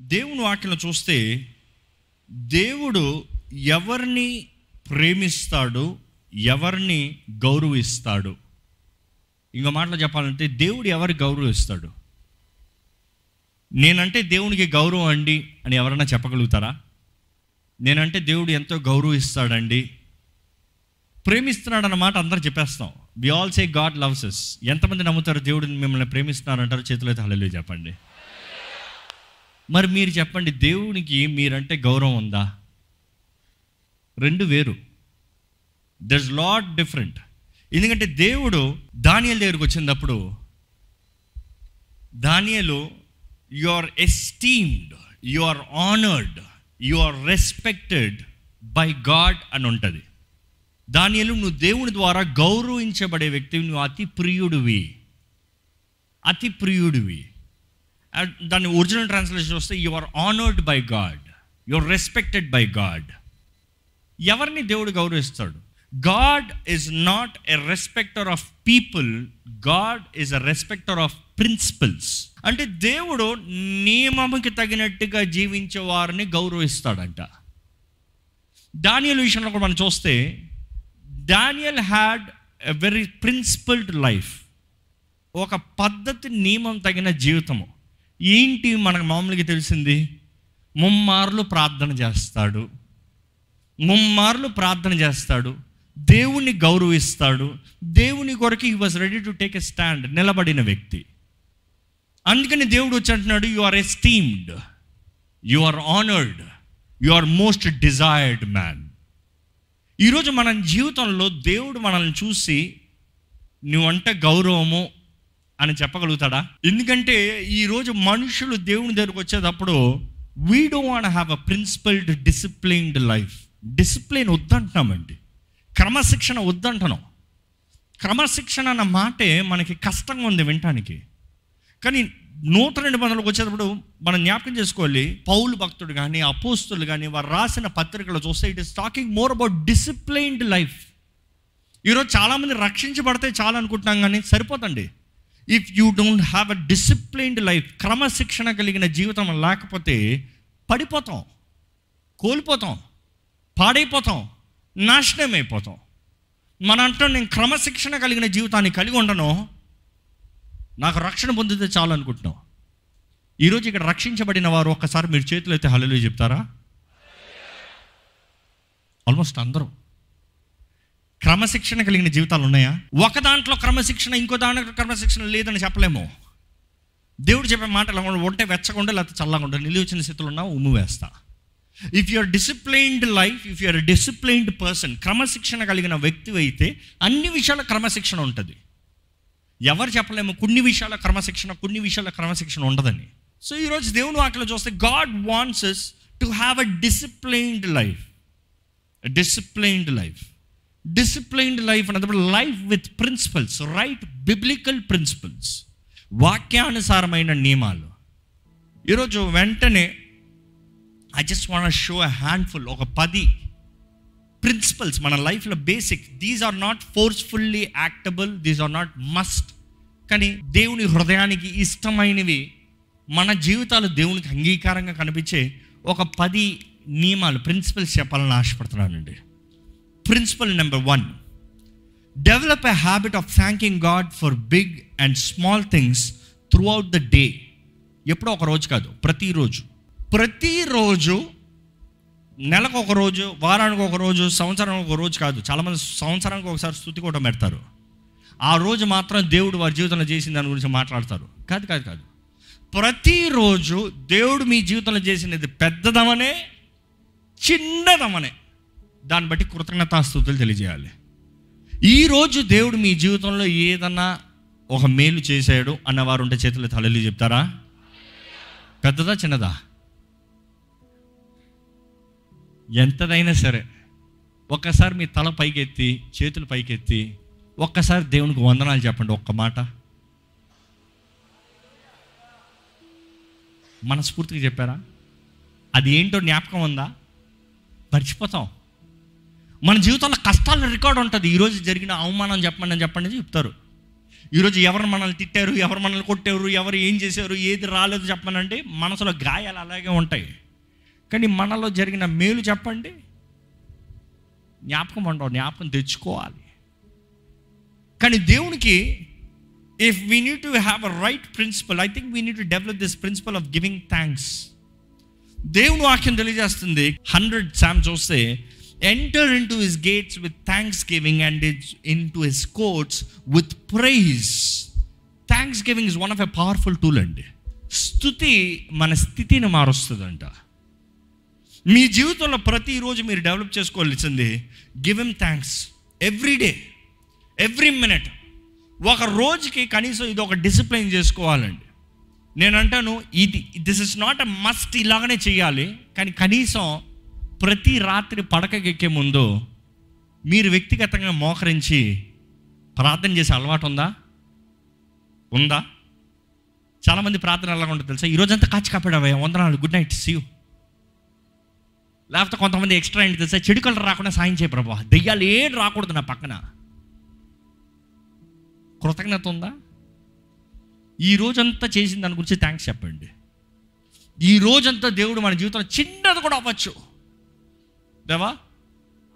దేవుని వాక్యం చూస్తే దేవుడు ఎవరిని ప్రేమిస్తాడు ఎవరిని గౌరవిస్తాడు? ఇంకో మాటలో చెప్పాలంటే దేవుడు ఎవరి గౌరవిస్తాడు? నేనంటే దేవునికి గౌరవం అండి అని ఎవరైనా చెప్పగలుగుతారా? నేనంటే దేవుడు ఎంతో గౌరవిస్తాడండి. ప్రేమిస్తున్నాడు అన్నమాట అందరూ చెప్పేస్తాం. We all say God loves ఎంతమంది నమ్ముతారు దేవుడిని మిమ్మల్ని ప్రేమిస్తున్నారంటారు చేతులైతే హలలు చెప్పండి. మరి మీరు చెప్పండి దేవునికి మీరంటే గౌరవం ఉందా? రెండు వేరు. దర్స్ లాట్ డిఫరెంట్ ఎందుకంటే దేవుడు దానియల్ దగ్గరికి వచ్చినప్పుడు Daniel you are esteemed you are honoured you are respected by God అని ఉంటుంది. దానియలు నువ్వు దేవుని ద్వారా గౌరవించబడే వ్యక్తివి నువ్వు అతి ప్రియుడివి. అతి ప్రియుడివి. దాని ఒరిజినల్ ట్రాన్స్లేషన్ వస్తే you are honoured by God you are respected by God ఎవరిని దేవుడు గౌరవిస్తాడు? God is not a respecter of people God is a respecter of principles అంటే దేవుడు నియమముకి తగినట్టుగా జీవించే వారిని గౌరవిస్తాడంట. డానియల్ విషయంలో కూడా మనం చూస్తే Daniel had a very principled life ఒక పద్ధతి నియమం తగిన జీవితము. ఏంటి మనకు మామూలుగా తెలిసింది? ముమ్మార్లు ప్రార్థన చేస్తాడు. ముమ్మార్లు ప్రార్థన చేస్తాడు. దేవుణ్ణి గౌరవిస్తాడు. దేవుని కొరకు he was ready to take a stand నిలబడిన వ్యక్తి. అందుకని దేవుడు వచ్చి అంటున్నాడు you are esteemed you are honoured you are most desired man ఈరోజు మన జీవితంలో దేవుడు మనల్ని చూసి నువ్వంటే గౌరవము అని చెప్పగలుగుతాడా? ఎందుకంటే ఈరోజు మనుషులు దేవుని దగ్గరకు వచ్చేటప్పుడు we don't want have a principled disciplined life discipline వద్దంటున్నామండి క్రమశిక్షణ వద్దంటున్నాం. క్రమశిక్షణ అన్న మాటే మనకి కష్టంగా ఉంది వినటానికి. కానీ నూతన నిబంధనలకు వచ్చేటప్పుడు మనం జ్ఞాపకం చేసుకోవాలి పౌలు భక్తుడు కానీ అపోస్తులు కానీ వారు రాసిన పత్రికలు చూస్తే it is talking more about disciplined life ఈరోజు చాలామంది రక్షించబడితే చాలా అనుకుంటున్నాం కానీ సరిపోతండి. If you don't have a disciplined life క్రమశిక్షణ కలిగిన జీవితం లేకపోతే పడిపోతాం కోల్పోతాం పాడైపోతాం నాశనం అయిపోతాం మన అంటాం నేను క్రమశిక్షణ కలిగిన జీవితాన్ని కలిగి ఉండను. నాకు రక్షణ పొందితే చాలు అనుకుంటున్నాం. ఈరోజు ఇక్కడ రక్షించబడిన వారు ఒక్కసారి మీరు చేతులు అయితే హల్లు చెప్తారా? ఆల్మోస్ట్ అందరూ. క్రమశిక్షణ కలిగిన జీవితాలు ఉన్నాయా? ఒక దాంట్లో క్రమశిక్షణ ఇంకో దాంట్లో క్రమశిక్షణ లేదని చెప్పలేము. దేవుడు చెప్పే మాటలు ఉంటే వెచ్చకుండా లేకపోతే చల్లగా ఉండదు నిలిచి వచ్చిన స్థితిలో ఉన్నా ఉమ్ము వేస్తా. If you're disciplined life if you're disciplined person క్రమశిక్షణ కలిగిన వ్యక్తి అయితే అన్ని విషయాల క్రమశిక్షణ ఉంటుంది. ఎవరు చెప్పలేము కొన్ని విషయాల క్రమశిక్షణ కొన్ని విషయాల క్రమశిక్షణ ఉండదని. సో ఈరోజు దేవుని వాక్యలో చూస్తే God wants to have a disciplined life disciplined life disciplined life అన్నప్పుడు life with principles right biblical principles వాక్యానుసారమైన నియమాలు. ఈరోజు వెంటనే I just want show a handful ఒక పది ప్రిన్సిపల్స్ మన లైఫ్లో basic these are not forcefully actable these are not must కానీ దేవుని హృదయానికి ఇష్టమైనవి మన జీవితాలు దేవునికి అంగీకారంగా కనిపించే ఒక పది నియమాలు ప్రిన్సిపల్స్ చెప్పాలని ఆశపడుతున్నానండి. Principle number one develop a habit of thanking God for big and small things throughout the day ఎప్పుడో ఒక రోజు కాదు ప్రతిరోజు. ప్రతిరోజు నెలకు ఒక రోజు వారానికి ఒక రోజు సంవత్సరానికి ఒక రోజు కాదు చాలామంది సంవత్సరానికి ఒకసారి స్థుతి కూడా పెడతారు. ఆ రోజు మాత్రం దేవుడు వారి జీవితంలో చేసిన దాని గురించి మాట్లాడతారు. కాదు కాదు కాదు. ప్రతిరోజు దేవుడు మీ జీవితంలో చేసినది పెద్దదమనే చిన్నదమనే దాన్ని బట్టి కృతజ్ఞతాస్థుతులు తెలియజేయాలి. ఈరోజు దేవుడు మీ జీవితంలో ఏదన్నా ఒక మేలు చేశాడు అన్నవారు ఉంటే చేతులు తలలి చెప్తారా? పెద్దదా చిన్నదా? ఎంతదైనా సరే ఒక్కసారి మీ తల పైకెత్తి చేతులు పైకెత్తి ఒక్కసారి దేవునికి వందనాలు చెప్పండి ఒక్క మాట. మనస్ఫూర్తిగా చెప్పారా? అది ఏంటో జ్ఞాపకం ఉందా? మర్చిపోతాం. మన జీవితంలో కష్టాల రికార్డు ఉంటుంది. ఈరోజు జరిగిన అవమానం చెప్పండి అని చెప్పండి చెప్తారు ఈరోజు ఎవరు మనల్ని తిట్టారు ఎవరు మనల్ని కొట్టారు ఎవరు ఏం చేశారు ఏది రాలేదు చెప్పనండి మనసులో గాయాలు అలాగే ఉంటాయి. కానీ మనలో జరిగిన మేలు చెప్పండి. జ్ఞాపకం ఉండవు జ్ఞాపకం తెచ్చుకోవాలి. కానీ దేవునికి if we need to have a right principle I think we need to develop this principle of giving thanks దేవుని వాక్యం తెలియజేస్తుంది. హండ్రెడ్ శామ్ చూస్తే enter into his gates with thanksgiving and its into his courts with praise thanksgiving is one of a powerful tool అండి. స్థుతి మన స్థితిని మారుస్తుందంట. మీ జీవితంలో ప్రతిరోజు మీరు డెవలప్ చేసుకోవాల్సింది give em thanks every day every minute ఒక రోజుకి కనీసం ఇది ఒక డిసిప్లిన్ చేసుకోవాలండి. నేను అంటాను ఇది this is not a must ఇలాగనే చేయాలి కానీ కనీసం ప్రతి రాత్రి పడకకెక్కే ముందు మీరు వ్యక్తిగతంగా మోకరించి ప్రార్థన చేసే అలవాటు ఉందా? ఉందా? చాలామంది ప్రార్థన ఎలా ఉంటుంది తెలుసా? ఈరోజంతా కాచి కాపాడవయ్యా వందనాలు. గుడ్ నైట్ సీ యూ లేకపోతే కొంతమంది ఎక్స్ట్రా ఏంటి తెలుసా? చెడు కళ్ళు రాకుండా సాయం చేయ ప్రభా. దెయ్యాలు ఏం రాకూడదు నా పక్కన. కృతజ్ఞత ఉందా? ఈ రోజంతా చేసిన దాని గురించి థ్యాంక్స్ చెప్పండి. ఈ రోజంతా దేవుడు మన జీవితంలో చిన్నది కూడా అవ్వచ్చు. దేవా?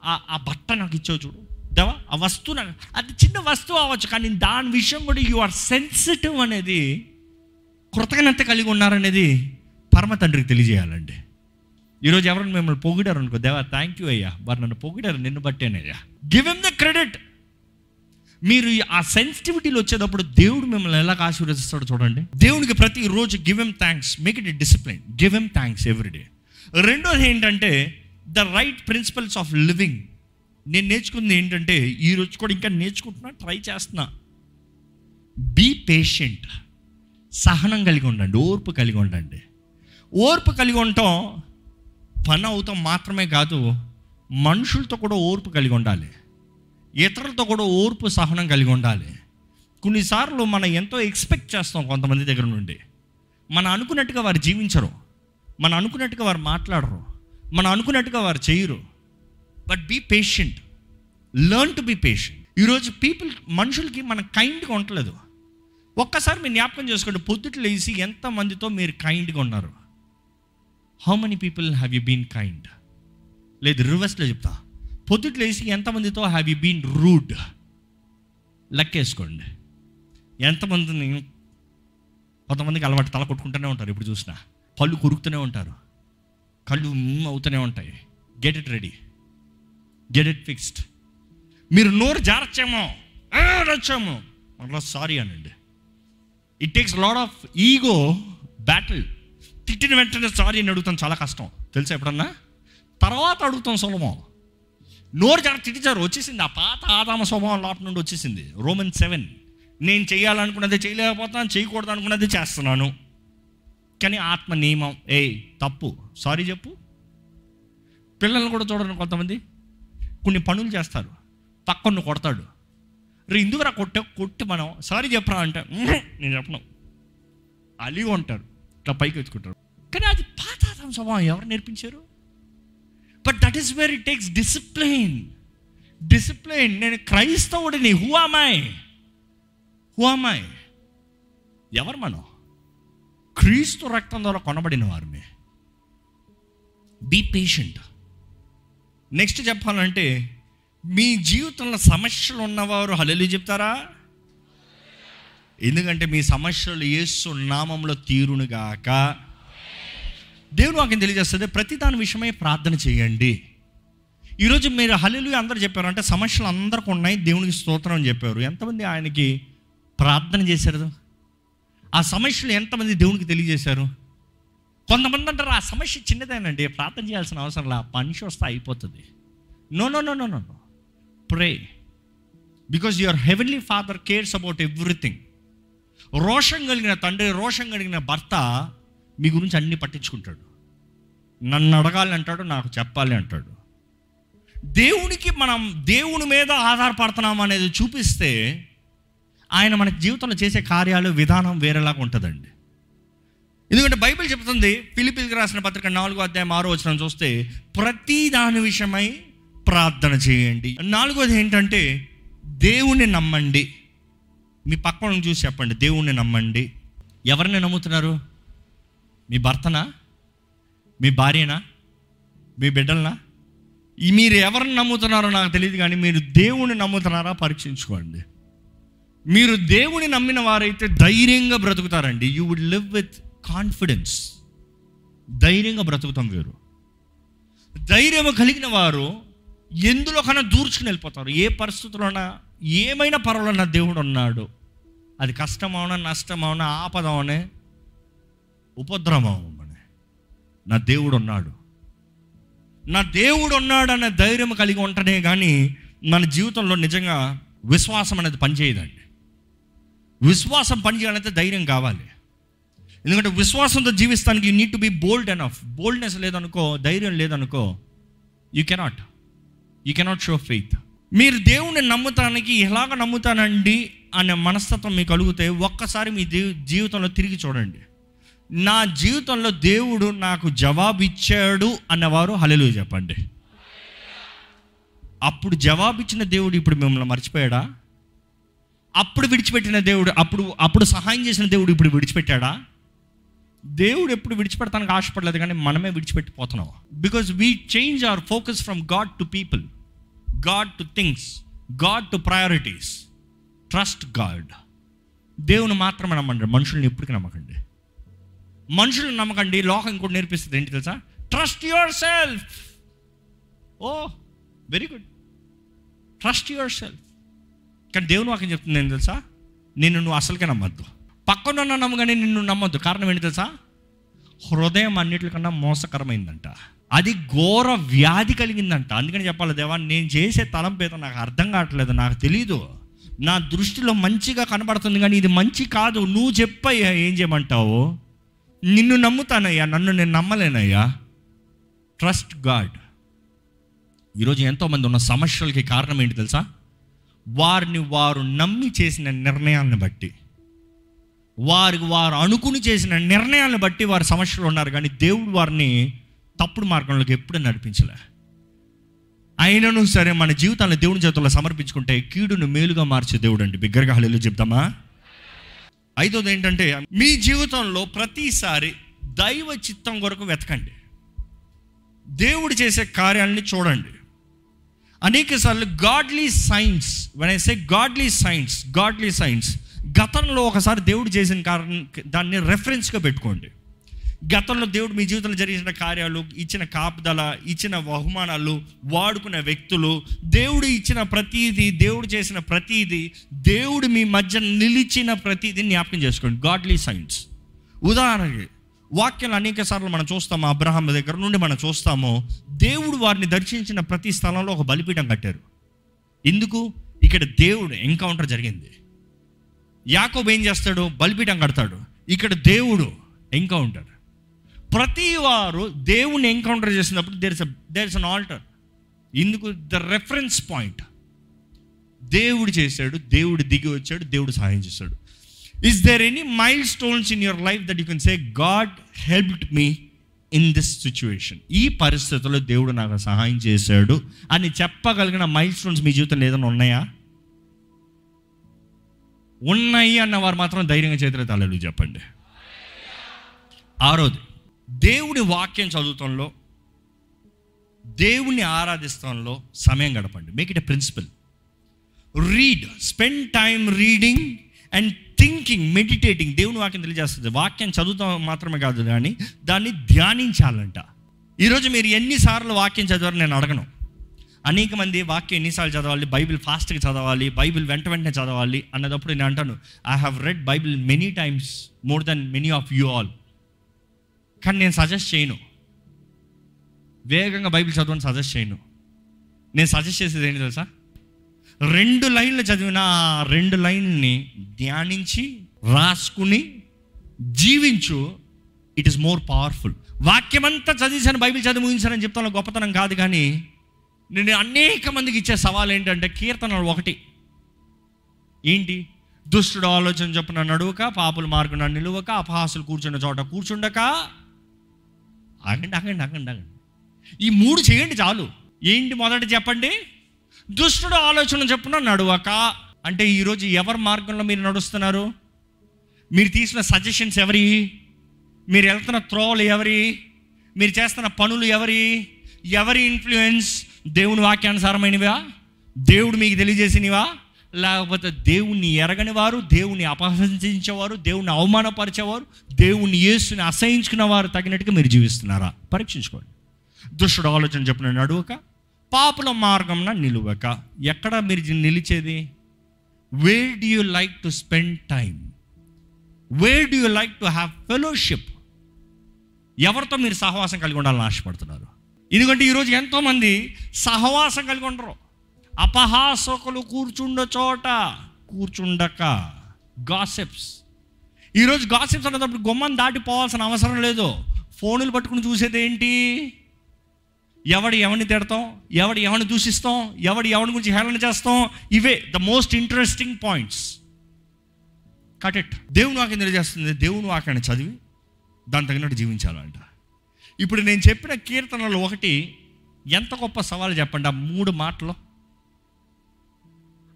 ఆ ఆ బట్ట నాకు ఇచ్చావు చూడు. దేవా ఆ వస్తువు నాకు అది చిన్న వస్తువు అవ్వచ్చు కానీ దాని విషయం కూడా యు ఆర్ సెన్సిటివ్ అనేది కృతజ్ఞత కలిగి ఉన్నారనేది పరమ తండ్రికి తెలియజేయాలండి. ఈరోజు ఎవరైనా మిమ్మల్ని పొగిడారు అనుకో దేవా థ్యాంక్ యూ అయ్యా. వారు నన్ను పొగిడారు నిన్ను బట్టేనయ్యా. గివ్ ఎమ్ ద క్రెడిట్ మీరు ఆ సెన్సిటివిటీలు వచ్చేటప్పుడు దేవుడు మిమ్మల్ని ఎలా ఆశీర్వదిస్తాడో చూడండి. దేవునికి ప్రతి రోజు give em thanks make it discipline give em thanks everyday రెండోది ఏంటంటే the right principles of living. నేను నేర్చుకుంది ఏంటంటే ఈరోజు కూడా ఇంకా నేర్చుకుంటున్నా ట్రై చేస్తున్నా. Be patient. సహనం కలిగి ఉండండి ఓర్పు కలిగి ఉండండి. ఓర్పు కలిగి ఉండటం పని అవుతాం మాత్రమే కాదు మనుషులతో కూడా ఓర్పు కలిగి ఉండాలి. ఇతరులతో కూడా ఓర్పు సహనం కలిగి ఉండాలి. కొన్నిసార్లు మనం ఎంతో ఎక్స్పెక్ట్ చేస్తాం కొంతమంది దగ్గర నుండి. మనం అనుకున్నట్టుగా వారు జీవించరు. మనం అనుకున్నట్టుగా వారు మాట్లాడరు. మనం అనుకున్నట్టుగా వారు చేయరు. But be patient learn to be patient ఈరోజు పీపుల్ మనుషులకి మనం కైండ్గా ఉండలేదు. ఒక్కసారి మీరు జ్ఞాపకం చేసుకోండి పొద్దుట లేచి ఎంతమందితో మీరు కైండ్గా ఉన్నారు? How many people have you been kind లేదు రివర్స్లో చెప్తా. పొద్దుట లేచి ఎంతమందితో హ్యావ్ యూ బీన్ రూడ్ లెక్కేసుకోండి ఎంతమందిని కొంతమందికి అలవాటు తల కొట్టుకుంటూనే ఉంటారు ఇప్పుడు చూసినా. పళ్ళు కురుకుతూనే ఉంటారు. కళ్ళు అవుతూనే ఉంటాయి. Get it ready get it fixed మీరు నోరు జారచ్చేమో? వచ్చాము అట్లా సారీ అనండి. It takes lot of ego battle తిట్టిన వెంటనే సారీ అని అడుగుతాం చాలా కష్టం. తెలుసా ఎప్పుడన్నా? తర్వాత అడుగుతాం సులభం. నోరు జార తిట్టించారు వచ్చేసింది. ఆ పాత ఆదామ స్వభావం లోపల నుండి వచ్చేసింది. రోమన్ సెవెన్ నేను చేయాలనుకున్నది చేయలేకపోతున్నాను చేయకూడదు అనుకున్నది చేస్తున్నాను. కానీ ఆత్మ నియమం. ఏ తప్పు. సారీ చెప్పు. పిల్లల్ని కూడా చూడండి కొంతమంది. కొన్ని పనులు చేస్తారు. పక్కను కొడతాడు. రే ఇందుకు రా కొట్ట కొట్టి మనం సారీ చెప్పరా అంటే నేను చెప్పను. అలిగి ఉంటారు ఇట్లా పైకి ఎత్తుకుంటారు కానీ అది పాతాతం స్వభావం. ఎవరు నేర్పించారు? But that is very takes discipline discipline నేను క్రైస్తవుడిని. హూ అమాయ్ హూ అమాయ్ ఎవరు మనం? క్రీస్తు రక్తం ద్వారా కొనబడిన వారిమే. బీ పేషెంట్ నెక్స్ట్ చెప్పాలంటే మీ జీవితంలో సమస్యలు ఉన్నవారు హలలు చెప్తారా? ఎందుకంటే మీ సమస్యలు ఏసు నామంలో తీరునుగాక దేవుడు వాక్యం తెలియజేస్తుంది ప్రతి దాని విషయమై ప్రార్థన చేయండి. ఈరోజు మీరు హల్లు అందరు చెప్పారు అంటే సమస్యలు అందరికి ఉన్నాయి దేవునికి స్తోత్రం అని చెప్పారు. ఎంతమంది ఆయనకి ప్రార్థన చేశారు? ఆ సమస్యలు ఎంతమంది దేవునికి తెలియజేశారు? కొంతమంది అంటారు ఆ సమస్య చిన్నదేనండి ప్రార్థన చేయాల్సిన అవసరం లే పనిషి వస్తే అయిపోతుంది. No no no no no no pray because your heavenly father cares about everything రోషం కలిగిన తండ్రి రోషం కలిగిన భర్త మీ గురించి అన్ని పట్టించుకుంటాడు. నన్ను అడగాలి అంటాడు నాకు చెప్పాలి అంటాడు. దేవునికి మనం దేవుని మీద ఆధారపడుతున్నాం అనేది చూపిస్తే ఆయన మన జీవితంలో చేసే కార్యాలు విధానం వేరేలాగా ఉంటుందండి. ఎందుకంటే బైబిల్ చెప్తుంది ఫిలిపిల్కి రాసిన పత్రిక నాలుగో అధ్యాయం ఆరో వచ్చిన చూస్తే ప్రతి దాని విషయమై ప్రార్థన చేయండి. నాలుగోది ఏంటంటే దేవుణ్ణి నమ్మండి. మీ పక్కన చూసి చెప్పండి దేవుణ్ణి నమ్మండి. ఎవరిని నమ్ముతున్నారు? మీ భర్తనా? మీ భార్యనా? మీ బిడ్డలనా? ఈ మీరు ఎవరిని నమ్ముతున్నారో నాకు తెలియదు కానీ మీరు దేవుణ్ణి నమ్ముతున్నారా? పరీక్షించుకోండి. మీరు దేవుని నమ్మిన వారైతే ధైర్యంగా బ్రతుకుతారండి. You would live with confidence ధైర్యంగా బ్రతుకుతాం వీరు. ధైర్యం కలిగిన వారు ఎందులో కన్నా దూర్చుకుని వెళ్ళిపోతారు. ఏ పరిస్థితుల్లోనా ఏమైనా పర్వాలన్నా నా దేవుడు ఉన్నాడు. అది కష్టమవునా నష్టమవునా ఆపదమనే ఉపద్రవమనే నా దేవుడు ఉన్నాడు. నా దేవుడు ఉన్నాడు అనే ధైర్యం కలిగి ఉంటనే కానీ మన జీవితంలో నిజంగా విశ్వాసం అనేది పనిచేయదండి. విశ్వాసం పనిచేయాలంటే ధైర్యం కావాలి. ఎందుకంటే విశ్వాసంతో జీవిస్తానికి you need to be bold enough boldness లేదనుకో ధైర్యం లేదనుకో you cannot you cannot show faith మీరు దేవుణ్ణి నమ్ముతానికి ఎలాగ నమ్ముతానండి అనే మనస్తత్వం మీకు కలిగితే ఒక్కసారి మీ జీ- జీవితంలో తిరిగి చూడండి. నా జీవితంలో దేవుడు నాకు జవాబు ఇచ్చాడు అన్నవారు హలెలు చెప్పండి. అప్పుడు జవాబిచ్చిన దేవుడు ఇప్పుడు మిమ్మల్ని మర్చిపోయాడా? అప్పుడు విడిచిపెట్టిన దేవుడు అప్పుడు అప్పుడు సహాయం చేసిన దేవుడు ఇప్పుడు విడిచిపెట్టాడా? దేవుడు ఎప్పుడు విడిచిపెడతానికి ఆశపడలేదు కానీ మనమే విడిచిపెట్టిపోతున్నాం because we change our focus from God to people God to things God to priorities trust God దేవుని మాత్రమే నమ్మండి మనుషుల్ని ఎప్పటికీ నమ్మకండి. మనుషులను నమ్మకండి లోకం ఇంకోటి నేర్పిస్తుంది ఏంటి తెలుసా? Trust yourself oh very good trust yourself కానీ దేవుని వాక్యం చెప్తుంది ఏంటి తెలుసా? నిన్ను నువ్వు అసలుకే నమ్మద్దు. పక్కన నమ్మగానే నిన్ను నమ్మద్దు. కారణం ఏంటి తెలుసా? హృదయం అన్నిటికన్నా మోసకరమైందంట. అది ఘోర వ్యాధి కలిగిందంట. అందుకని చెప్పాలి దేవా నేను చేసే తలంపు నాకు అర్థం కావట్లేదు నాకు తెలీదు. నా దృష్టిలో మంచిగా కనబడుతుంది కానీ ఇది మంచి కాదు. నువ్వు చెప్పయ్యా ఏం చేయమంటావు? నిన్ను నమ్ముతానయ్యా నన్ను నేను నమ్మలేనయ్యా. ట్రస్ట్ గాడ్ ఈరోజు ఎంతోమంది ఉన్న సమస్యలకి కారణం ఏంటి తెలుసా? వారిని వారు నమ్మి చేసిన నిర్ణయాలను బట్టి. వారికి వారు అనుకుని చేసిన నిర్ణయాలను బట్టి వారి సమస్యలు ఉన్నారు కానీ దేవుడు వారిని తప్పుడు మార్గంలోకి ఎప్పుడు నడిపించలే. అయినను సరే మన జీవితాన్ని దేవుని చేతుల్లో సమర్పించుకుంటే కీడును మేలుగా మార్చే దేవుడు అండి బిగ్గరగా హళీలు చెప్తామా? ఐదోది ఏంటంటే మీ జీవితంలో ప్రతిసారి దైవ చిత్తం కొరకు వెతకండి. దేవుడు చేసే కార్యాలని చూడండి. అనేక సార్లు గాడ్లీ సైన్స్ వెనసే గాడ్లీ సైన్స్ గాడ్లీ సైన్స్ గతంలో ఒకసారి దేవుడు చేసిన కారణం దాన్ని రెఫరెన్స్గా పెట్టుకోండి. గతంలో దేవుడు మీ జీవితంలో జరిగిన కార్యాలు ఇచ్చిన కాపుదల ఇచ్చిన బహుమానాలు వాడుకున్న వ్యక్తులు దేవుడు ఇచ్చిన ప్రతీది దేవుడు చేసిన ప్రతీది దేవుడు మీ మధ్య నిలిచిన ప్రతీది జ్ఞాపకం చేసుకోండి. గాడ్లీ సైన్స్ ఉదాహరణకి వాక్యాలు అనేక సార్లు మనం చూస్తాము అబ్రహాం దగ్గర నుండి మనం చూస్తాము దేవుడు వారిని దర్శించిన ప్రతి స్థలంలో ఒక బలిపీఠం కట్టారు. ఎందుకు? ఇక్కడ దేవుడు ఎన్కౌంటర్ జరిగింది. యాకోబ్ ఏం చేస్తాడు? బలిపీఠం కడతాడు. ఇక్కడ దేవుడు ఎన్కౌంటర్. ప్రతి వారు దేవుని ఎన్కౌంటర్ చేసినప్పుడు there is there is an altar ఇందుకు ద రెఫరెన్స్ పాయింట్ దేవుడు చేశాడు దేవుడు దిగి వచ్చాడు దేవుడు సహాయం చేశాడు. Is there any milestones in your life that you can say God helped me in this situation ఈ పరిస్థితుల్లో దేవుడు నాకు సహాయం చేశాడు. అని చెప్పగలిగిన మైల్ స్టోన్స్ మీ జీవితంలో ఏదైనా ఉన్నాయా? ఉన్నాయి అన్న వారు మాత్రం ధైర్యంగా చేతులు తలలు చెప్పండి. ఆరోది దేవుని వాక్యం చదువుతంలో దేవుని ఆరాధిస్తంలో సమయం గడపండి. Make it a principle read spend time reading and thinking meditating దేవుని వాక్యం తెలియజేస్తుంది. వాక్యం చదువుతాం మాత్రమే కాదు కానీ దాన్ని ధ్యానించాలంట. ఈరోజు మీరు ఎన్నిసార్లు వాక్యం చదివారు నేను అడగను. అనేక మంది వాక్యం ఎన్నిసార్లు చదవాలి బైబిల్ ఫాస్ట్గా చదవాలి బైబిల్ వెంట వెంటనే చదవాలి అన్నదప్పుడు నేను అంటాను I have read Bible many times more than many of you all కానీ నేను సజెస్ట్ చేయను. వేగంగా బైబిల్ చదవని సజెస్ట్ చేయను. నేను సజెస్ట్ చేసేది ఏంటి తెలుసా? రెండు లైన్లు చదివిన ఆ రెండు లైన్ని ధ్యానించి రాసుకుని జీవించు. ఇట్ ఈస్ మోర్ పవర్ఫుల్ వాక్యమంతా చదివించాను బైబిల్ చదివి ముగించానని చెప్తాను గొప్పతనం కాదు కానీ నేను అనేక మందికి ఇచ్చే సవాల్ ఏంటంటే కీర్తనలు ఒకటి. ఏంటి? దుష్టుడు ఆలోచన చొప్పున నడువక పాపుల మార్గం నిలువక అపహాసులు కూర్చున్న చోట కూర్చుండక. ఆగండి ఆగండి ఆగండి ఆగండి. ఈ మూడు చేయండి చాలు. ఏంటి మొదట చెప్పండి? దుష్టుడు ఆలోచన చెప్పున నడువక. అంటే ఈరోజు ఎవరి మార్గంలో మీరు నడుస్తున్నారు? మీరు తీసిన సజెషన్స్ ఎవరి? మీరు వెళ్తున్న త్రోవలు ఎవరి? మీరు చేస్తున్న పనులు ఎవరి? ఎవరి ఇన్ఫ్లుయెన్స్ దేవుని వాక్యానుసారమైనవా? దేవుడు మీకు తెలియజేసినవా? లేకపోతే దేవుణ్ణి ఎరగని వారు దేవుణ్ణి అపహసించేవారు దేవుణ్ణి అవమానపరిచేవారు దేవుణ్ణి యేసుని అసహించుకున్న వారు తగినట్టుగా మీరు జీవిస్తున్నారా? పరీక్షించుకోండి. దుష్టుడు ఆలోచన చెప్పిన నడువక పాపుల మార్గంన నిలువక ఎక్కడ మీరు నిలిచేది? Where do you like to spend time where do you like to have fellowship ఎవరితో మీరు సహవాసం కలిగి ఉండాలని ఆశపడుతున్నారు? ఎందుకంటే ఈరోజు ఎంతోమంది సహవాసం కలిగి ఉండరు. అపహాసకులు కూర్చుండ చోట కూర్చుండక. గాసిప్స్ ఈరోజు గాసిప్స్ అనేటప్పుడు గుమ్మం దాటిపోవాల్సిన అవసరం లేదు. ఫోనులు పట్టుకుని చూసేది ఏంటి ఎవడు ఎవరిని తిడతాం? ఎవడు ఎవరిని దూషిస్తాం? ఎవడు ఎవరి గురించి హేళన చేస్తాం? ఇవే the most interesting points cut it దేవుని వాక్యం తెలియజేస్తుంది. దేవుని వాక్యాన్ని చదివి దాని తగినట్టు జీవించాలంట. ఇప్పుడు నేను చెప్పిన కీర్తనలు ఒకటి ఎంత గొప్ప సవాలు చెప్పండి. ఆ మూడు మాటలు.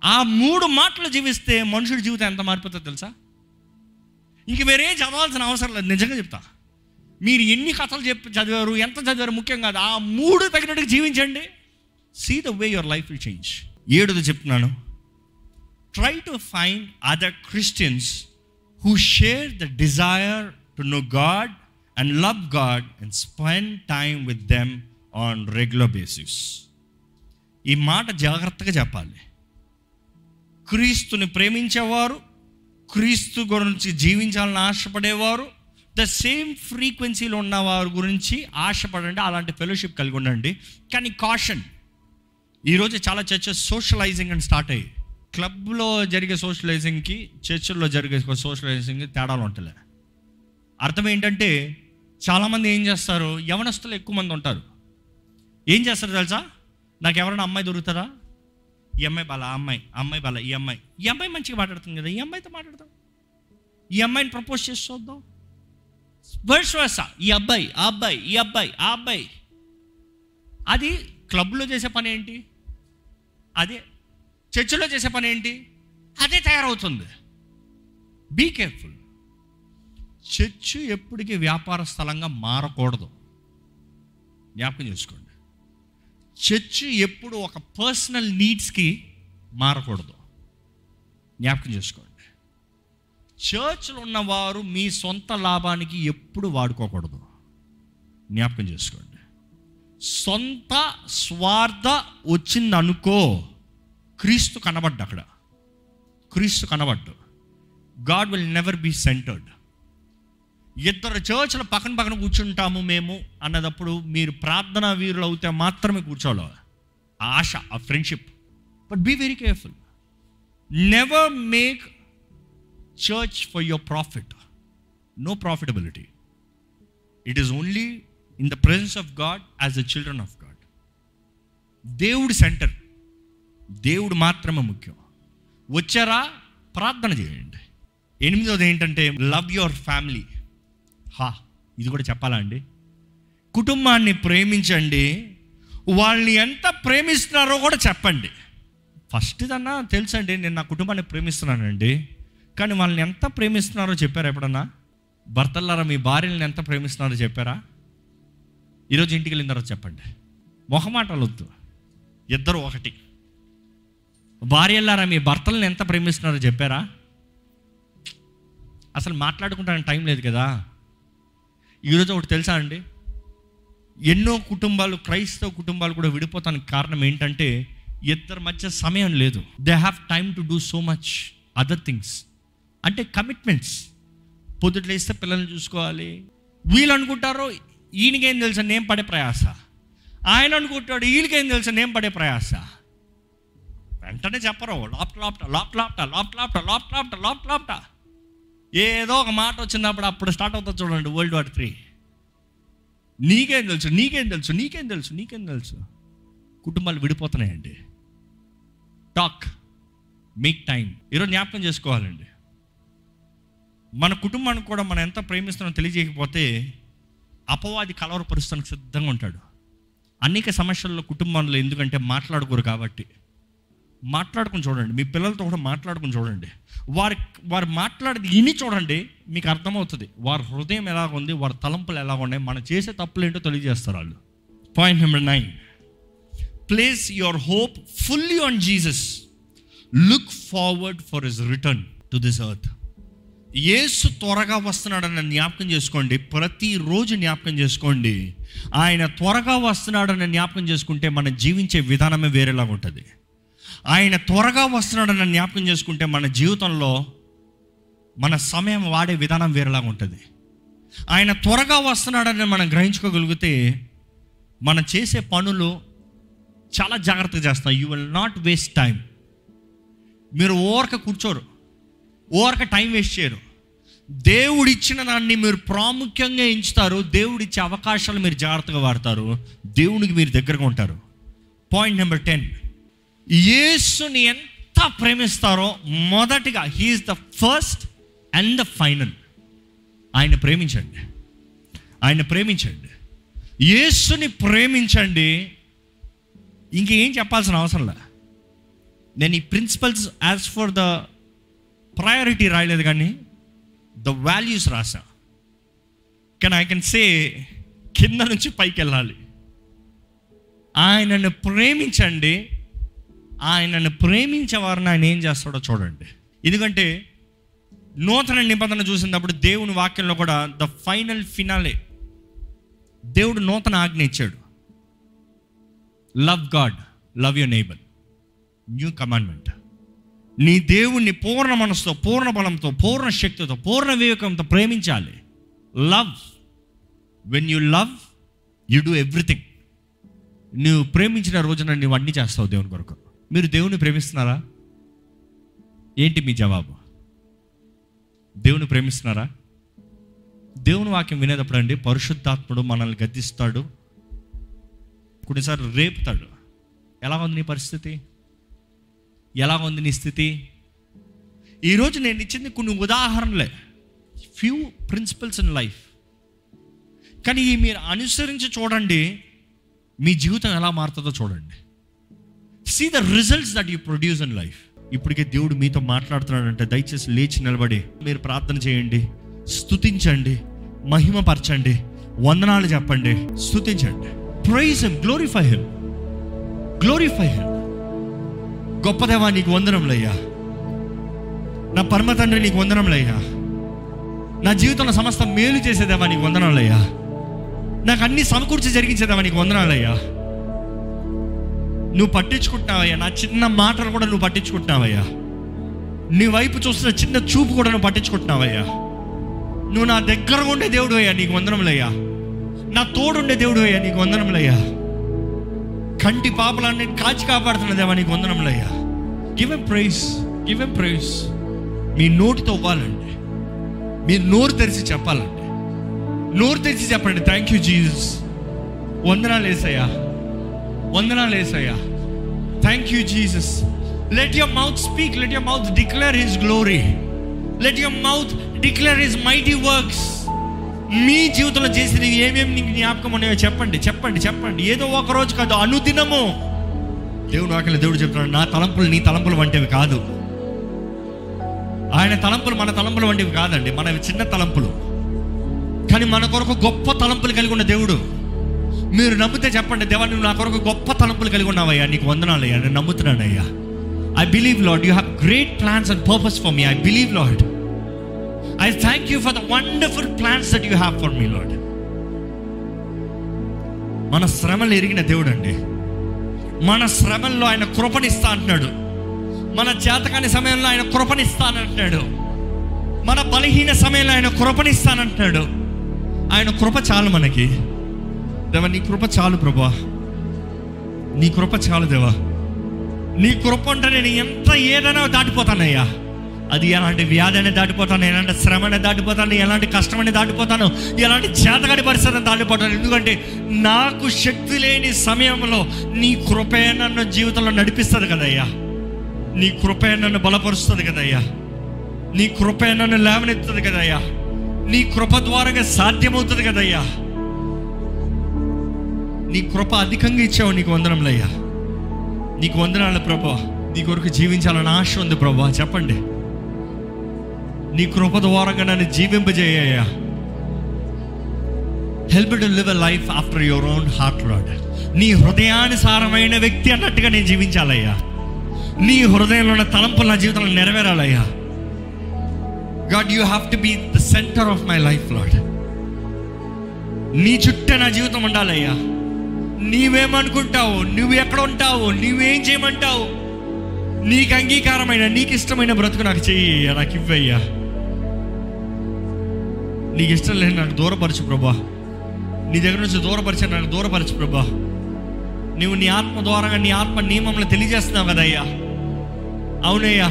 ఆ మూడు మాటలు జీవిస్తే మనుషుడి జీవితం ఎంత మారిపోతుందో తెలుసా? ఇంక వేరేం చదవాల్సిన అవసరం లేదు. నిజంగా చెప్తా. మీరు ఎన్ని కథలు చెప్పి చదివారు ఎంత చదివారు ముఖ్యం కాదు. ఆ మూడు తగినట్టుగా జీవించండి. See the way your life will change ఏడుది చెప్తున్నాను. Try to find other Christians who share the desire to know God and love God and spend time with them on regular basis ఈ మాట జాగ్రత్తగా చెప్పాలి. క్రీస్తుని ప్రేమించేవారు క్రీస్తు గురించి జీవించాలని ఆశపడేవారు ద సేమ్ ఫ్రీక్వెన్సీలో ఉన్న వారి గురించి ఆశపడండి అలాంటి ఫెలోషిప్ కలిగి ఉండండి. కానీ కాషన్ ఈరోజు చాలా చర్చెస్ సోషలైజింగ్ అని స్టార్ట్ అయ్యి క్లబ్లో జరిగే సోషలైజింగ్కి చర్చిల్లో జరిగే సోషలైజింగ్కి తేడాలు ఉంటలే. అర్థం ఏంటంటే చాలామంది ఏం చేస్తారు? యవనస్తులు ఎక్కువ మంది ఉంటారు. ఏం చేస్తారు తెలుసా? నాకు ఎవరైనా అమ్మాయి దొరుకుతారా? ఈ అమ్మాయి బాల అమ్మాయి అమ్మాయి బాల ఈ అమ్మాయి. ఈ అమ్మాయి మంచిగా మాట్లాడుతుంది కదా ఈ అమ్మాయితో మాట్లాడదాం. ఈ అమ్మాయిని ప్రపోజ్ చేసి చూద్దాం. విశ్వాస. ఈ అబ్బాయి ఆ అబ్బాయి ఈ అబ్బాయి ఆ అబ్బాయి. అది క్లబ్లో చేసే పని ఏంటి? అదే చర్చిలో చేసే పని ఏంటి? అదే తయారవుతుంది. బీ కేర్ఫుల్ చర్చ్ ఎప్పటికీ వ్యాపార స్థలంగా మారకూడదు. జ్ఞాపకం చేసుకోండి. చర్చ్ ఎప్పుడు ఒక పర్సనల్ నీడ్స్కి మారకూడదు. జ్ఞాపకం చేసుకోండి. చర్చ్లో ఉన్నవారు మీ సొంత లాభానికి ఎప్పుడు వాడుకోకూడదు. జ్ఞాపకం చేసుకోండి. సొంత స్వార్థ వచ్చింది అనుకో క్రీస్తు కనబడ్డు అక్కడ. క్రీస్తు కనబడ్డు. God will never be centered. ఇద్దరు చర్చ్ల పక్కన పక్కన కూర్చుంటాము మేము అన్నదప్పుడు మీరు ప్రార్థనా వీరులు అవుతే మాత్రమే కూర్చోలో ఆశ ఆ friendship. But be very careful. Never make church for your profit no profitability it is only in the presence of God as the children of God దేవుడి సెంటర్ దేవుడు మాత్రమే ముఖ్యం. వచ్చారా? ప్రార్థన చేయండి. ఎనిమిదవది ఏంటంటే లవ్ యువర్ ఫ్యామిలీ హా ఇది కూడా చెప్పాలా అండి? కుటుంబాన్ని ప్రేమించండి. వాళ్ళని ఎంత ప్రేమిస్తున్నారో కూడా చెప్పండి. ఫస్ట్ దన్నా తెలుసండి నేను నా కుటుంబాన్ని ప్రేమిస్తున్నానండి. కానీ వాళ్ళని ఎంత ప్రేమిస్తున్నారో చెప్పారా ఎప్పుడన్నా? భర్తలారా మీ భార్యలను ఎంత ప్రేమిస్తున్నారో చెప్పారా? ఈరోజు ఇంటికి వెళ్ళిన తర్వాత చెప్పండి. మొహమాటలు వద్దు ఇద్దరు ఒకటి. భార్యలారా మీ భర్తలను ఎంత ప్రేమిస్తున్నారో చెప్పారా? అసలు మాట్లాడుకుంటానికి టైం లేదు కదా. ఈరోజు ఒకటి తెలుసా అండి? ఎన్నో కుటుంబాలు క్రైస్తవ కుటుంబాలు కూడా విడిపోతానికి కారణం ఏంటంటే ఇద్దరి మధ్య సమయం లేదు. They have time to do so much other things అంటే కమిట్మెంట్స్ పొద్దుట్లు వేస్తే పిల్లల్ని చూసుకోవాలి. వీళ్ళు అనుకుంటారు ఈయనకేం తెలుసు నేను పడే ప్రయాస. ఆయన అనుకుంటాడు వీళ్ళకేం తెలుసు నేను పడే ప్రయాస. వెంటనే చెప్పరు లాప్ట లాప్ట లాప్ట లాప్ట లాప్ట లాప్ట లాప్ట లాప్ట లాప్ట లాప్ట. ఏదో ఒక మాట వచ్చినప్పుడు అప్పుడు స్టార్ట్ అవుతుంది చూడండి వరల్డ్ వార్ త్రీ నీకేం తెలుసు నీకేం తెలుసు నీకేం తెలుసు నీకేం తెలుసు? కుటుంబాలు విడిపోతున్నాయండి. టాక్ మేక్ టైం ఈరోజు జ్ఞాపకం చేసుకోవాలండి. మన కుటుంబానికి కూడా మనం ఎంత ప్రేమిస్తున్నామో తెలియజేయకపోతే అపవాది కలవరపరుస్తానికి సిద్ధంగా ఉంటాడు. అనేక సమస్యల్లో కుటుంబంలో ఎందుకంటే మాట్లాడుకోరు కాబట్టి. మాట్లాడుకుని చూడండి మీ పిల్లలతో కూడా మాట్లాడుకుని చూడండి. వారి వారు మాట్లాడేది ఇని చూడండి మీకు అర్థమవుతుంది. వారి హృదయం ఎలా ఉంది వారి తలంపులు ఎలా ఉన్నాయి మనం చేసే తప్పులు ఏంటో తెలియజేస్తారు వాళ్ళు. Point number nine place your hope fully on Jesus look forward for his return to this earth యేసు త్వరగా వస్తున్నాడని జ్ఞాపకం చేసుకోండి. ప్రతిరోజు జ్ఞాపకం చేసుకోండి. ఆయన త్వరగా వస్తున్నాడని జ్ఞాపకం చేసుకుంటే మనం జీవించే విధానమే వేరేలాగా ఉంటుంది. ఆయన త్వరగా వస్తున్నాడని జ్ఞాపకం చేసుకుంటే మన జీవితంలో మన సమయం వాడే విధానం వేరేలాగా ఉంటుంది. ఆయన త్వరగా వస్తున్నాడని మనం గ్రహించుకోగలిగితే మనం చేసే పనులు చాలా జాగ్రత్తగా చేస్తాం. You will not waste time మీరు ఓరక కూర్చోరు. ఓరక టైం వేస్ట్ చేయరు. దేవుడిచ్చిన దాన్ని మీరు ప్రాముఖ్యంగా ఎంచుతారు దేవుడిచ్చే అవకాశాలు మీరు జాగ్రత్తగా వాడతారు దేవునికి మీరు దగ్గరగా ఉంటారు. పాయింట్ నెంబర్ టెన్ యేసుని ఎంత ప్రేమిస్తారో మొదటిగా he is the first and the final ఆయన ప్రేమించండి. ఆయన ప్రేమించండి. యేసుని ప్రేమించండి. ఇంకేం చెప్పాల్సిన అవసరం లే. నేను ఈ principles as for the priority రాయలేదు కానీ ద వాల్యూస్ రాసా కానీ ఐ కెన్ సే కింద నుంచి పైకి వెళ్ళాలి ఆయనను ప్రేమించండి. ఆయనను ప్రేమించే వారిని ఆయన ఏం చేస్తాడో చూడండి. ఎందుకంటే నూతన నిబంధన చూసినప్పుడు దేవుని వాక్యంలో కూడా ద ఫైనల్ ఫినాలే దేవుడు నూతన ఆజ్ఞ ఇచ్చాడు. Love God love your neighbour new commandment నీ దేవుణ్ణి పూర్ణ మనసుతో పూర్ణ బలంతో పూర్ణ శక్తితో పూర్ణ వివేకంతో ప్రేమించాలి. Love when you love you do everything నువ్వు ప్రేమించిన రోజున నువ్వు అన్ని చేస్తావు దేవుని కొరకు. మీరు దేవుని ప్రేమిస్తున్నారా? ఏంటి మీ జవాబు? దేవుని ప్రేమిస్తున్నారా? దేవుని వాక్యం వినేటప్పుడు అండి పరిశుద్ధాత్ముడు మనల్ని గద్దిస్తాడు కొన్నిసార్లు రేపుతాడు. ఎలా ఉంది నీ పరిస్థితి? ఎలా ఉంది నీ స్థితి? ఈరోజు నేను ఇచ్చింది కొన్ని ఉదాహరణలే. ఫ్యూ ప్రిన్సిపల్స్ ఇన్ లైఫ్ కానీ ఈ మీరు అనుసరించి చూడండి మీ జీవితం ఎలా మారుతుందో చూడండి. See the results that you produce in life ఇప్పటికే దేవుడు మీతో మాట్లాడుతున్నాడంటే దయచేసి లేచి నిలబడి మీరు ప్రార్థన చేయండి స్తుతించండి మహిమపరచండి వందనాలు చెప్పండి స్థుతించండి praise him glorify him glorify him గొప్ప దేవా నీకు వందనములయ్యా నా పరమ తండ్రి నీకు వందనములయ్యా నా జీవితంలో సమస్త మేలు చేసేదేవా నీకు వందనాలయ్యా నాకు అన్ని సమకూర్చి జరిగించేదేవా నీకు వందనాలయ్యా నువ్వు పట్టించుకుంటున్నావయ్యా. నా చిన్న మాటలు కూడా నువ్వు పట్టించుకుంటున్నావయ్యా. నీ వైపు చూస్తున్న చిన్న చూపు కూడా నువ్వు పట్టించుకుంటున్నావయ్యా. నువ్వు నా దగ్గర ఉండే దేవుడు అయ్యా నీకు వందనములయ్యా నా తోడుండే దేవుడు అయ్యా నీకు వందనములయ్యా కంటి పాపలన్నీ కాచి కాపాడుతున్న దేవా నీకు వందనములయ్యా give em praise give em praise మీ నోటితో ఇవ్వాలండి మీరు నోరు తెరిచి చెప్పాలండి. నోరు తెరిచి చెప్పండి. థ్యాంక్ యూ జీజస్ వందనాలు వేసయ్యా వందనాలు వేసయ్యా thank you Jesus let your mouth speak let your mouth declare his glory let your mouth declare his mighty works మీ జీవితంలో చేసినవి ఏమేమి నీకు జ్ఞాపకం ఉన్నాయో చెప్పండి చెప్పండి చెప్పండి. ఏదో ఒక రోజు కాదు అనుదినము. దేవుడు ఆకలి దేవుడు చెప్తున్నాడు నా తలంపులు నీ తలంపులు వంటివి కాదు. ఆయన తలంపులు మన తలంపులు వంటివి కాదండి మన చిన్న తలంపులు. కానీ మన కొరకు గొప్ప తలంపులు కలిగి ఉన్న దేవుడు. మీరు నమ్మితే చెప్పండి దేవా నువ్వు నా కొరకు గొప్ప తలంపులు కలిగి ఉన్నావయ్యా నీకు వందనాలయ్యా నేను నమ్ముతున్నానయ్యా. I believe Lord you have great plans and purpose for me I believe Lord I thank you for the wonderful plans that you have for me Lord మన శ్రమలు ఎరిగిన దేవుడు అండి మన శ్రమల్లో ఆయన కృపనిస్తా అంటున్నాడు. మన చేతకాని సమయంలో ఆయన కృపణిస్తానంటున్నాడు మన బలహీన సమయంలో ఆయన కృపణిస్తానంటున్నాడు ఆయన కృప చాలు మనకి. దేవా నీ కృప చాలు ప్రభా. నీ కృప చాలు దేవా. నీ కృప ఉంటే నేను ఎంత ఏదైనా దాటిపోతానయ్యా. అది ఎలాంటి వ్యాధి అనేది దాటిపోతాను ఎలాంటి శ్రమని దాటిపోతాను ఎలాంటి కష్టమని దాటిపోతాను ఎలాంటి చేతగాడి పరిస్థితిని దాటిపోతాను. ఎందుకంటే నాకు శక్తి లేని సమయంలో నీ కృపే నన్ను జీవితంలో నడిపిస్తుంది కదయ్యా. నీ కృపే నన్ను బలపరుస్తుంది కదయ్యా. నీ కృపే నన్ను లేవనెత్తుంది కదయ్యా. నీ కృప ద్వారాగా సాధ్యమవుతుంది కదయ్యా. నీ కృప అధికంగా ఇచ్చావు నీకు వందనంలయ్యా నీకు వందనాలు ప్రభా. నీ కొరకు జీవించాలని ఆశ ఉంది ప్రభా. చెప్పండి. నీ కృప ద్వారంగా నన్ను జీవింపజేయ్యా help to live a life after your own heart Lord నీ హృదయానుసారమైన వ్యక్తి అన్నట్టుగా నేను జీవించాలయ్యా. నీ హృదయంలో ఉన్న తలంపులు నా జీవితంలో నెరవేరాలయ్యా. God you have to be the centre of my life Lord నీ చుట్టే నా జీవితం ఉండాలయ్యా. నీవేమనుకుంటావు నువ్వు ఎక్కడ ఉంటావు నువ్వేం చేయమంటావు నీకు అంగీకారమైన నీకు ఇష్టమైన బ్రతుకు నాకు చెయ్యి నాకు ఇవ్వయ్యా. నీకు ఇష్టం లేని నాకు దూరపరచు ప్రభా. నీ దగ్గర నుంచి దూరపరిచే నాకు దూరపరచు ప్రభా. నువ్వు నీ ఆత్మ ద్వారా నీ ఆత్మ నియమంలో తెలియజేస్తున్నావు కదయ్యా అవునయ్యా.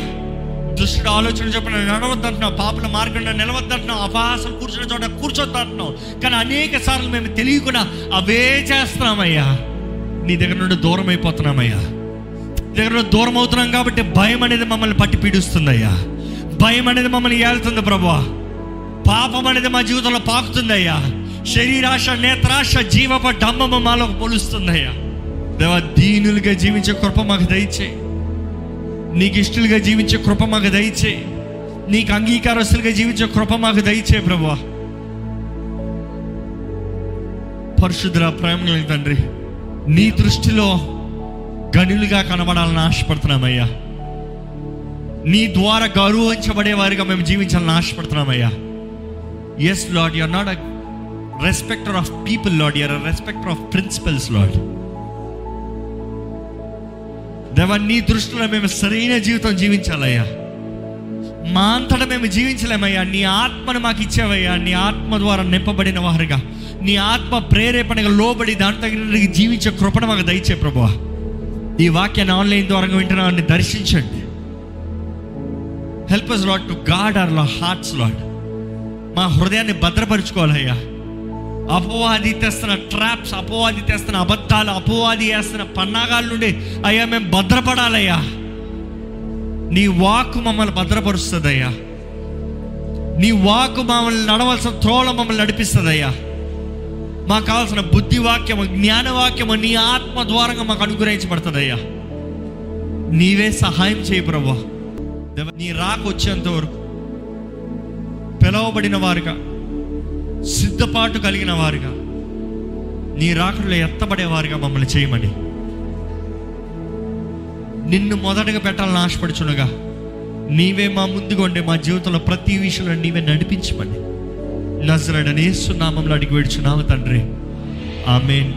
దుష్టుడు ఆలోచన చెప్పిన నడవద్దంటున్నావు పాపల మార్గంలో నిలవద్దంటున్నావు అపహాసం కూర్చున్న చోట కూర్చోద్దంటున్నావు. కానీ అనేక సార్లు మేము తెలియకుండా అవే చేస్తున్నామయ్యా. నీ దగ్గర నుండి దూరం అయిపోతున్నామయ్యా దగ్గర నుండి దూరం అవుతున్నాం కాబట్టి భయం అనేది మమ్మల్ని పట్టి పీడిస్తుందయ్యా. భయం అనేది మమ్మల్ని ఏళ్తుంది ప్రభా. పాపం అనేది మా జీవితంలో పాకుతుందయ్యా. శరీరాశ నేత్రాశ జీవప డమ్మము మాలో పొలుస్తుందయ్యా. దేవా దీనులుగా జీవించే కృప మాకు దయచే నీకు ఇష్టలుగా జీవించే కృప మాకు దయచే నీకు అంగీకారస్తులుగా జీవించే కృప మాకు దయచే ప్రభు పరిశుద్ర ప్రేమ తండ్రి నీ దృష్టిలో గనులుగా కనబడాలని ఆశపడుతున్నామయ్యా. నీ ద్వారా గౌరవించబడే వారిగా మేము జీవించాలని ఆశపడుతున్నామయ్యా. Yes Lord you are not a respecter of people Lord you are respecter of principles Lord దేవా నీ దృష్టిలో మేము సరైన జీవితం జీవించాలయ్యా. మా అంతటా మేము జీవించలేమయ్యా. నీ ఆత్మను మాకు ఇచ్చావయ్యా. నీ ఆత్మ ద్వారా నింపబడిన వారుగా. నీ ఆత్మ ప్రేరేపణగా లోబడి దాని తగిన జీవించే కృపణ మాకు దయచే ప్రభు ఈ వాక్యాన్ని ఆన్లైన్ ద్వారా వింటున్నాన్ని దర్శించండి. Help us Lord to guard our law hearts Lord మా హృదయాన్ని భద్రపరుచుకోవాలయ్యా. అపవాది తెస్తున్న ట్రాప్స్ అపవాది తెస్తున్న అబద్ధాలు అపవాది వేస్తున్న పన్నాగాల నుండి అయ్యా మేము భద్రపడాలయ్యా. నీ వాక్ మమ్మల్ని భద్రపరుస్తుందయ్యా. నీ వాక్ మమ్మల్ని నడవలసిన త్రోళ మమ్మల్ని నడిపిస్తుందయ్యా. మాకు కావాల్సిన బుద్ధి వాక్యము జ్ఞాన వాక్యము నీ ఆత్మ ద్వారంగా మాకు అనుగ్రహించబడుతుందయ్యా. నీవే సహాయం చేయి ప్రభా. నీ రాకొచ్చేంత వరకు పిలవబడిన వారుగా సిద్ధపాటు కలిగిన వారుగా నీ రాకడలో ఎత్తబడేవారుగా మమ్మల్ని చేయమని. నిన్ను మొదటగా పెట్టాలని ఆశపడుచునుగా నీవే మా ముందుగా ఉండే మా జీవితంలో ప్రతి విషయంలో నీవే నడిపించమని. నజరడనేస్తున్నామంలో అడిగి వేడుచున్నాము తండ్రి. ఆమెన్.